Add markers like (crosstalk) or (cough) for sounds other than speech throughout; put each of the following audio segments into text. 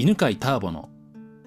犬飼ターボの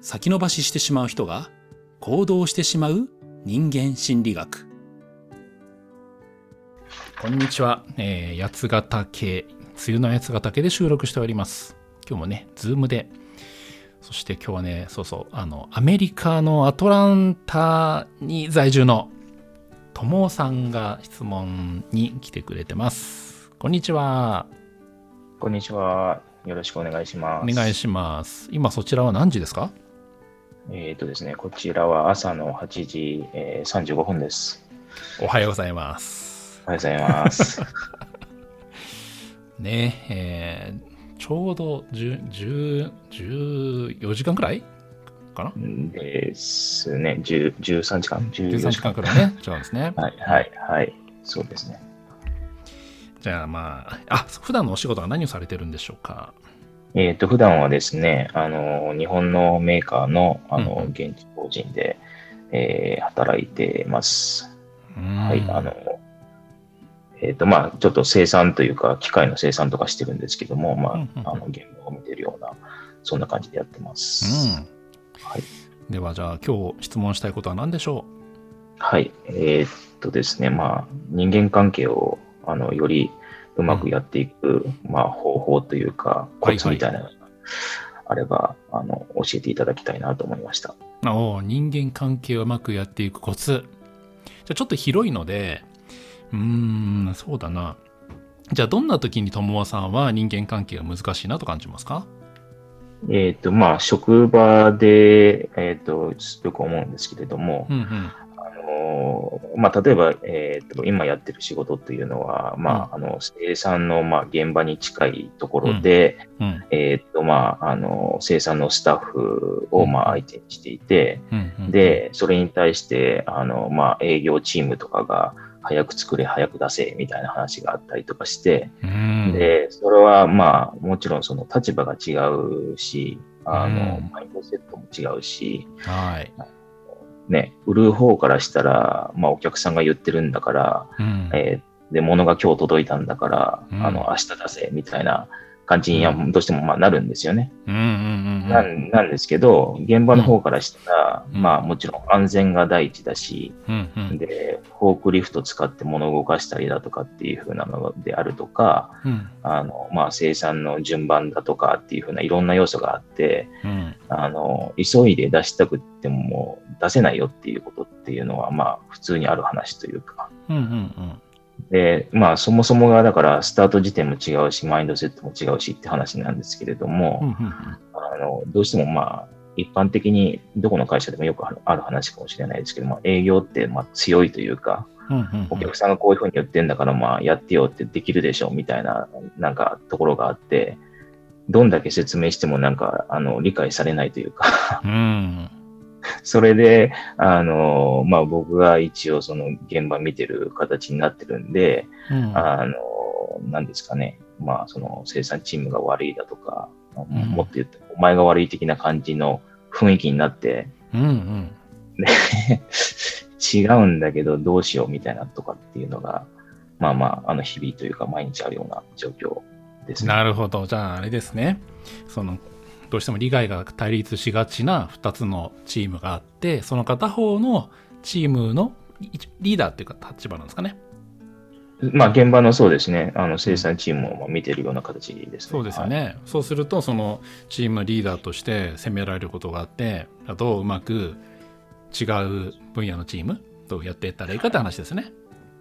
先延ばししてしまう人が行動してしまう人間心理学。こんにちは、えー、八ヶ岳梅雨の八ヶ岳で収録しております。今日もねズームで。そして今日はねそうそうあのアメリカのアトランタに在住の友さんが質問に来てくれてます。こんにちは。こんにちは。よろしくお願いします。お願いします。今そちらは何時ですか？えっ、とですね、こちらは朝の8時、えー、35分です。おはようございます。おはようございます。(laughs) ねえーちょうど10 10 14時間くらい？かな？ですね、10 13時間 ?14 13時間くらいね、違うんですね。はい、はい、はい。そうですね。じゃあまあ、あ、普段のお仕事は何をされてるんでしょうか？えっ、と、普段はですね、あの、日本のメーカーの、あの、現地法人で、えー働いてます。ははい、あの、えっ、と、まあ、ちょっと生産というか、機械の生産とかしてるんですけども、まあ、うんうんうんあの、現場を見てるような、そんな感じでやってます。うん。はい。ではじゃあ今日質問したいことは何でしょはい。えーっとですね、まあ、人間関係を、あの、よりうまくやっていく、まあ、方法というか、コツみたいなのがあれば、あの、教えていただきたいなと思いました。うおー人間関係をうまくやっていくコツ。じゃあちょっと広いので、うーん、そうだな。じゃあどんな時に友和さんは人間関係が難しいなと感じますか？えーっと、まあ、職場で、えーっと、よく思うんですけれども、うんうん。あのまあ、例えば、えーっと、今やってる仕事っていうのは、まあ、あの、生産の、まあ、現場に近いところで、うん。えと、まあ、あの、生産のスタッフを、まあ、相手にしていて、で、それに対して、あの、まあ、営業チームとかが、早く作れ、早く出せ、みたいな話があったりとかして、うん、で、それは、まあ、もちろんその立場が違うし、あの、うん。マインドセットも違うし、はい。ね、売る方からしたら、まあ、お客さんが言ってるんだから、うん。えーで、物が今日届いたんだから、うん。あの、明日出せ、みたいな感じにはうん。どうしてもまあなるんですよね。うんうんうんなうんですけど、現場の方からしたら、うん。まあもちろん安全が第一だし、うんうん。で、フォークリフト使って物を動かしたりだとかっていう風なのであるとか、うん。あの、まあ生産の順番だとかっていう風ないろんな要素があって、うん。あの、急いで出したくっても出せないよっていうことっていうのは、まあ普通にある話というか、うんうんで、まあそもそもがだからスタート時点も違うし、マインドセットも違うしって話なんですけれども、うんうんあの、どうしてもまあ、一般的にどこの会社でもよくある話かもしれないですけど、まあ、営業ってまあ強いというか、うんうんお客さんがこういうふうに言ってんだから、まあ、やってよってできるでしょうみたいな、なんかところがあって、どんだけ説明してもなんか、あの、理解されないというか、うんそれで、あの、まあ僕が一応その現場見てる形になってるんで、うん。あの、なんですかね。まあ、その生産チームが悪いだとか、ん。もっと言って、お前が悪い的な感じの雰囲気になって、うんうん。違うんだけどどうしようみたいなとかっていうのが、まあまあ、あの日々というか毎日あるような状況ですね。なるほど。じゃああれですね。そのどうしても利害が対立しがちな2つのチームがあってその片方のチームのリーダーっていうか立場なんですかねまあ、現場のそうですね、あの生産チームをまあ見てるような形ですね。そうですよね、そうするとそのチームリーダーとして責められることがあってどううまく違う分野のチームとやっていったらいいかって話ですね。はい。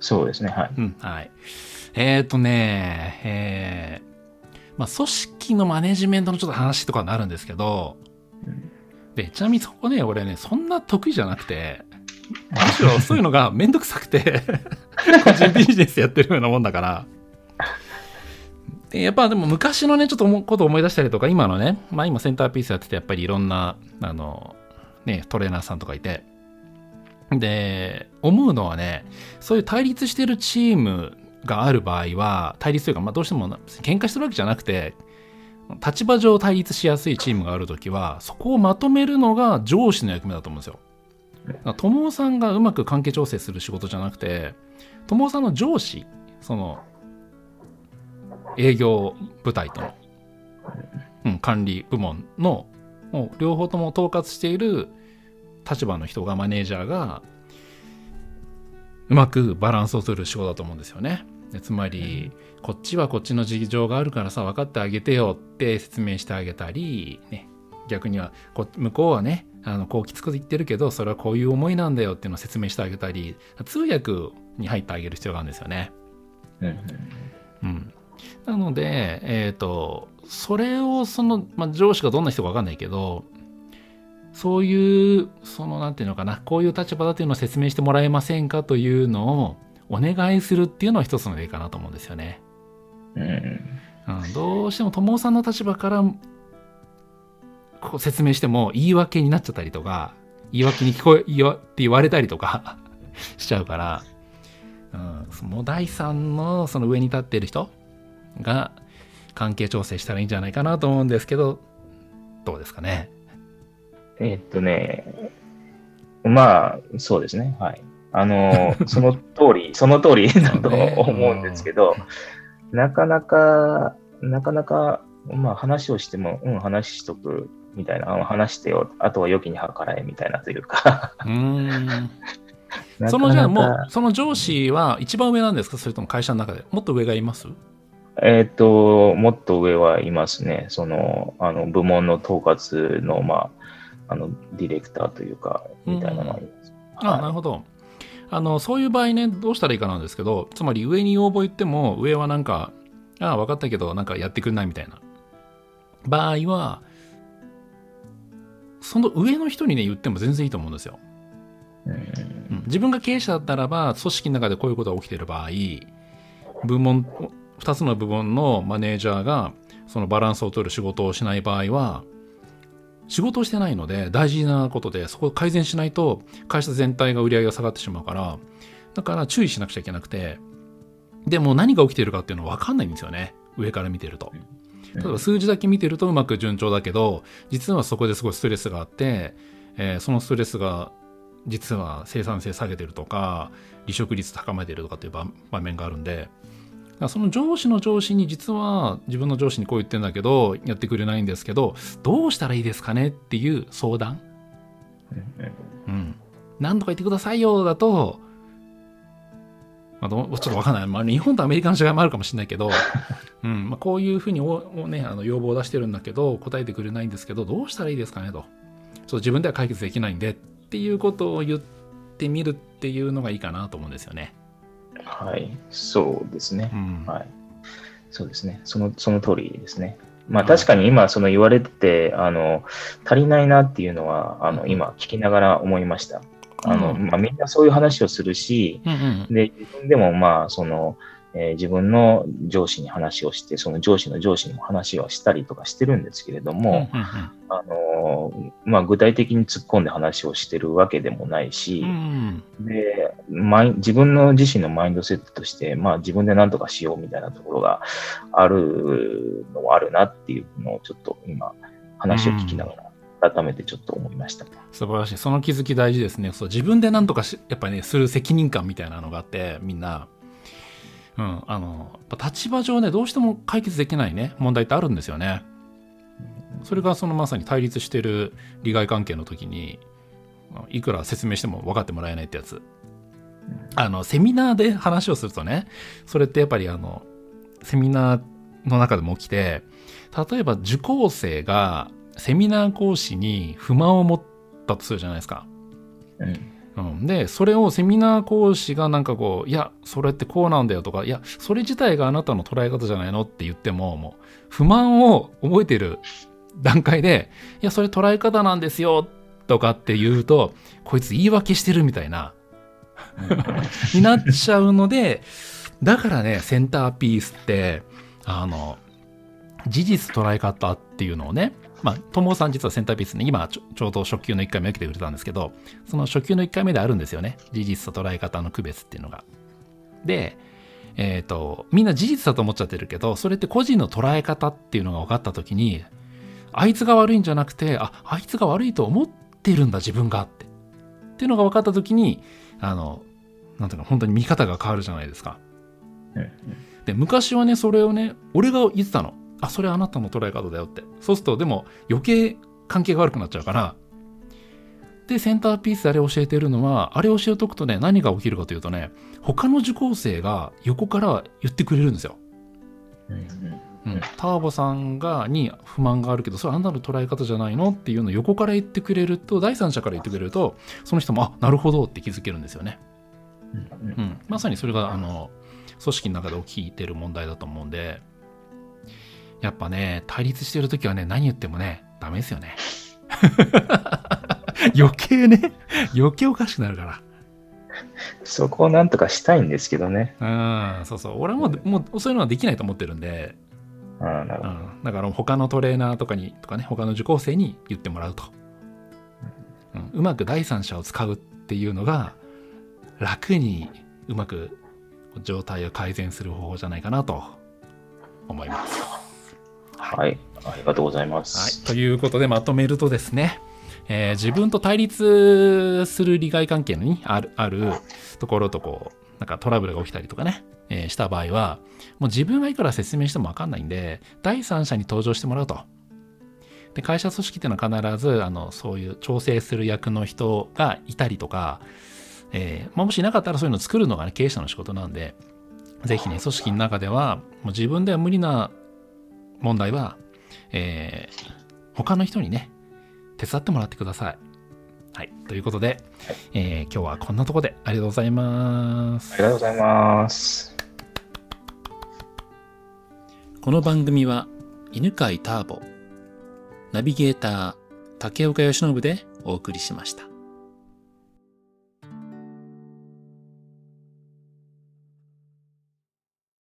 そうですね、はい。うん、はい。えっ、ー、とね、えー、まあ、組織のマネジメントのちょっと話とかになるんですけど、で、ちなみにそこね、俺ね、そんな得意じゃなくて、むしろそういうのがめんどくさくて、(laughs) 個人ビジネスやってるようなもんだから、でやっぱでも昔のね、ちょっと思うこと思い出したりとか、今のね、まあ今センターピースやってて、やっぱりいろんな、あの、ね、トレーナーさんとかいて、で、思うのはね、そういう対立してるチームがある場合は、対立というか、まあどうしても喧嘩してるわけじゃなくて、立場上対立しやすいチームがあるときは、そこをまとめるのが上司の役目だと思うんですよ。友尾さんがうまく関係調整する仕事じゃなくて、友尾さんの上司、その、営業部隊との。うん、管理部門のもう両方とも統括している立場の人がマネージャーがうまくバランスを取る仕事だと思うんですよね。でつまり、こっちはこっちの事情があるからさ分かってあげてよって説明してあげたり、ね、逆にはこ向こうはねあのこうきつく言ってるけどそれはこういう思いなんだよっていうのを説明してあげたり通訳に入ってあげる必要があるんですよね。うんうん、なので、えっ、と、それをその、まあ、上司がどんな人かわかんないけど、そういう、その、なんていうのかな、こういう立場だというのを説明してもらえませんかというのをお願いするっていうのは一つの例かなと思うんですよね。うんうん、どうしても友さんの立場からこう説明しても言い訳になっちゃったりとか、言い訳に聞こえ、(laughs) 言わって言われたりとか (laughs) しちゃうから、うん、その第三のその上に立っている人が関係調整したらいいんじゃないかなと思うんですけど、どうですかね。えーっとね、まあ、そうですね。はい。あの、(laughs) その通り、その通り (laughs) だと思うんですけど、なかなか、なかなか、まあ話をしても、うん、話しとくみたいな、うん話してよ、あとは良きに計らえみたいなというか。うーん。(laughs) なかなかそのじゃあもう、その上司は一番上なんですか？それとも会社の中でもっと上がいます？えっ、と、もっと上はいますね。その、あの、部門の統括の、まあ、あの、ディレクターというか、みたいなのがいます。ああなるほど。あの、そういう場合ね、どうしたらいいかなんですけど、つまり上に要望言っても、上はなんか、ああ、分かったけど、なんかやってくんないみたいな。場合は、その上の人にね、言っても全然いいと思うんですよ。うんうん自分が経営者だったらば、組織の中でこういうことが起きている場合、部門、2つの部門のマネージャーが、そのバランスを取る仕事をしない場合は、仕事をしてないので大事なことで、そこを改善しないと会社全体が売り上げが下がってしまうから、だから注意しなくちゃいけなくて、でも何が起きているかっていうのは分かんないんですよね。上から見てると。例えば数字だけ見てるとうまく順調だけど、実はそこですごいストレスがあって、えーそのストレスが実は生産性下げてるとか、離職率高めてるとかっていう場場面があるんで、らその上司の上司に実は自分の上司にこう言ってんだけど、やってくれないんですけど、どうしたらいいですかねっていう相談。うん。何とか言ってくださいよだと、まあ、ちょっとわかんない。まあ、日本とアメリカの違いもあるかもしれないけど、(laughs) うんまあ、こういうふうにおお、ね、あの要望を出してるんだけど、答えてくれないんですけど、どうしたらいいですかねと。そう自分では解決できないんでっていうことを言ってみるっていうのがいいかなと思うんですよね。はい。そうですねう。ん。はい。そうですね。その、その通りですね。まあはい確かに今、その言われてて、あの、足りないなっていうのは、あの、今聞きながら思いました。あの、うんまあみんなそういう話をするし、うんうんで、自分でもまあ、その、えー自分の上司に話をして、その上司の上司にも話をしたりとかしてるんですけれどうんうんも、あのーまあ、具体的に突っ込んで話をしてるわけでもないし、うんうんで、マイ自分の自身のマインドセットとして、まあ自分で何とかしようみたいなところがあるのはあるなっていうのをちょっと今話を聞きながら改めてちょっっと思いました。素晴らしい。その気づき大事ですね。そう自分で何とかし、やっぱりね、する責任感みたいなのがあって、みんな、うん、あの、立場上ね、どうしても解決できないね、問題ってあるんですよね。それがそのまさに対立してる利害関係の時に、いくら説明しても分かってもらえないってやつ。あの、セミナーで話をするとね、それってやっぱりあの、セミナーの中でも起きて、例えば受講生がセミナー講師に不満を持ったとするじゃないですか。うん。うん、で、それをセミナー講師がなんかこう、いや、それってこうなんだよとか、いや、それ自体があなたの捉え方じゃないのって言っても、もう、不満を覚えてる段階で、いや、それ捉え方なんですよとかって言うと、こいつ言い訳してるみたいな、(laughs) になっちゃうので、だからね、センターピースって、あの、事実捉え方っていうのをね、まあ、友さん実はセンターピースね、今ちょうど初級の1回目受けてくれたんですけど、その初級の1回目であるんですよね。事実と捉え方の区別っていうのが。で、えっ、と、みんな事実だと思っちゃってるけど、それって個人の捉え方っていうのが分かったときに、あいつが悪いんじゃなくて、あ、あいつが悪いと思ってるんだ、自分がって。っていうのが分かったときに、あの、なんていうか、本当に見方が変わるじゃないですか。うんで、昔はね、それをね、俺が言ってたの。あ、それあなたの捉え方だよって。そうすると、でも余計関係が悪くなっちゃうから、で、センターピースであれ教えてるのは、あれ教えとくとね、何が起きるかというとね、他の受講生が横から言ってくれるんですよ。うん、ターボさんがに不満があるけどそれあなたの捉え方じゃないのっていうのを横から言ってくれると第三者から言ってくれるとその人もあなるほどって気づけるんですよね、うんうん、まさにそれがあの組織の中で起きてる問題だと思うんでやっぱね対立してる時はね何言ってもねダメですよね。(laughs) 余計ね余計おかしくなるから。そこをなんとかしたいんですけどね。うんそうそう。俺はもうもうそういうのはできないと思ってるんで。うん、なるほど。うん、だから他のトレーナーとかにとかね他の受講生に言ってもらうと、うん、うまく第三者を使うっていうのが楽にうまく状態を改善する方法じゃないかなと思います。はい。ありがとうございますはい、ということでまとめるとですね、えー自分と対立する利害関係にあるあるところとこうなんかトラブルが起きたりとかね、えーした場合はもう自分がいくら説明しても分かんないんで第三者に登場してもらうと。で会社組織っていうのは必ずあのそういう調整する役の人がいたりとか、えーまあ、もしいなかったらそういうのを作るのが、ね、経営者の仕事なんでぜひね組織の中ではもう自分では無理な問題は、えー他の人にね、手伝ってもらってください。はい。ということで、えー今日はこんなとこでありがとうございますあ。りがとうございます。この番組は、犬飼ターボ、ナビゲーター、竹岡由伸でお送りしました。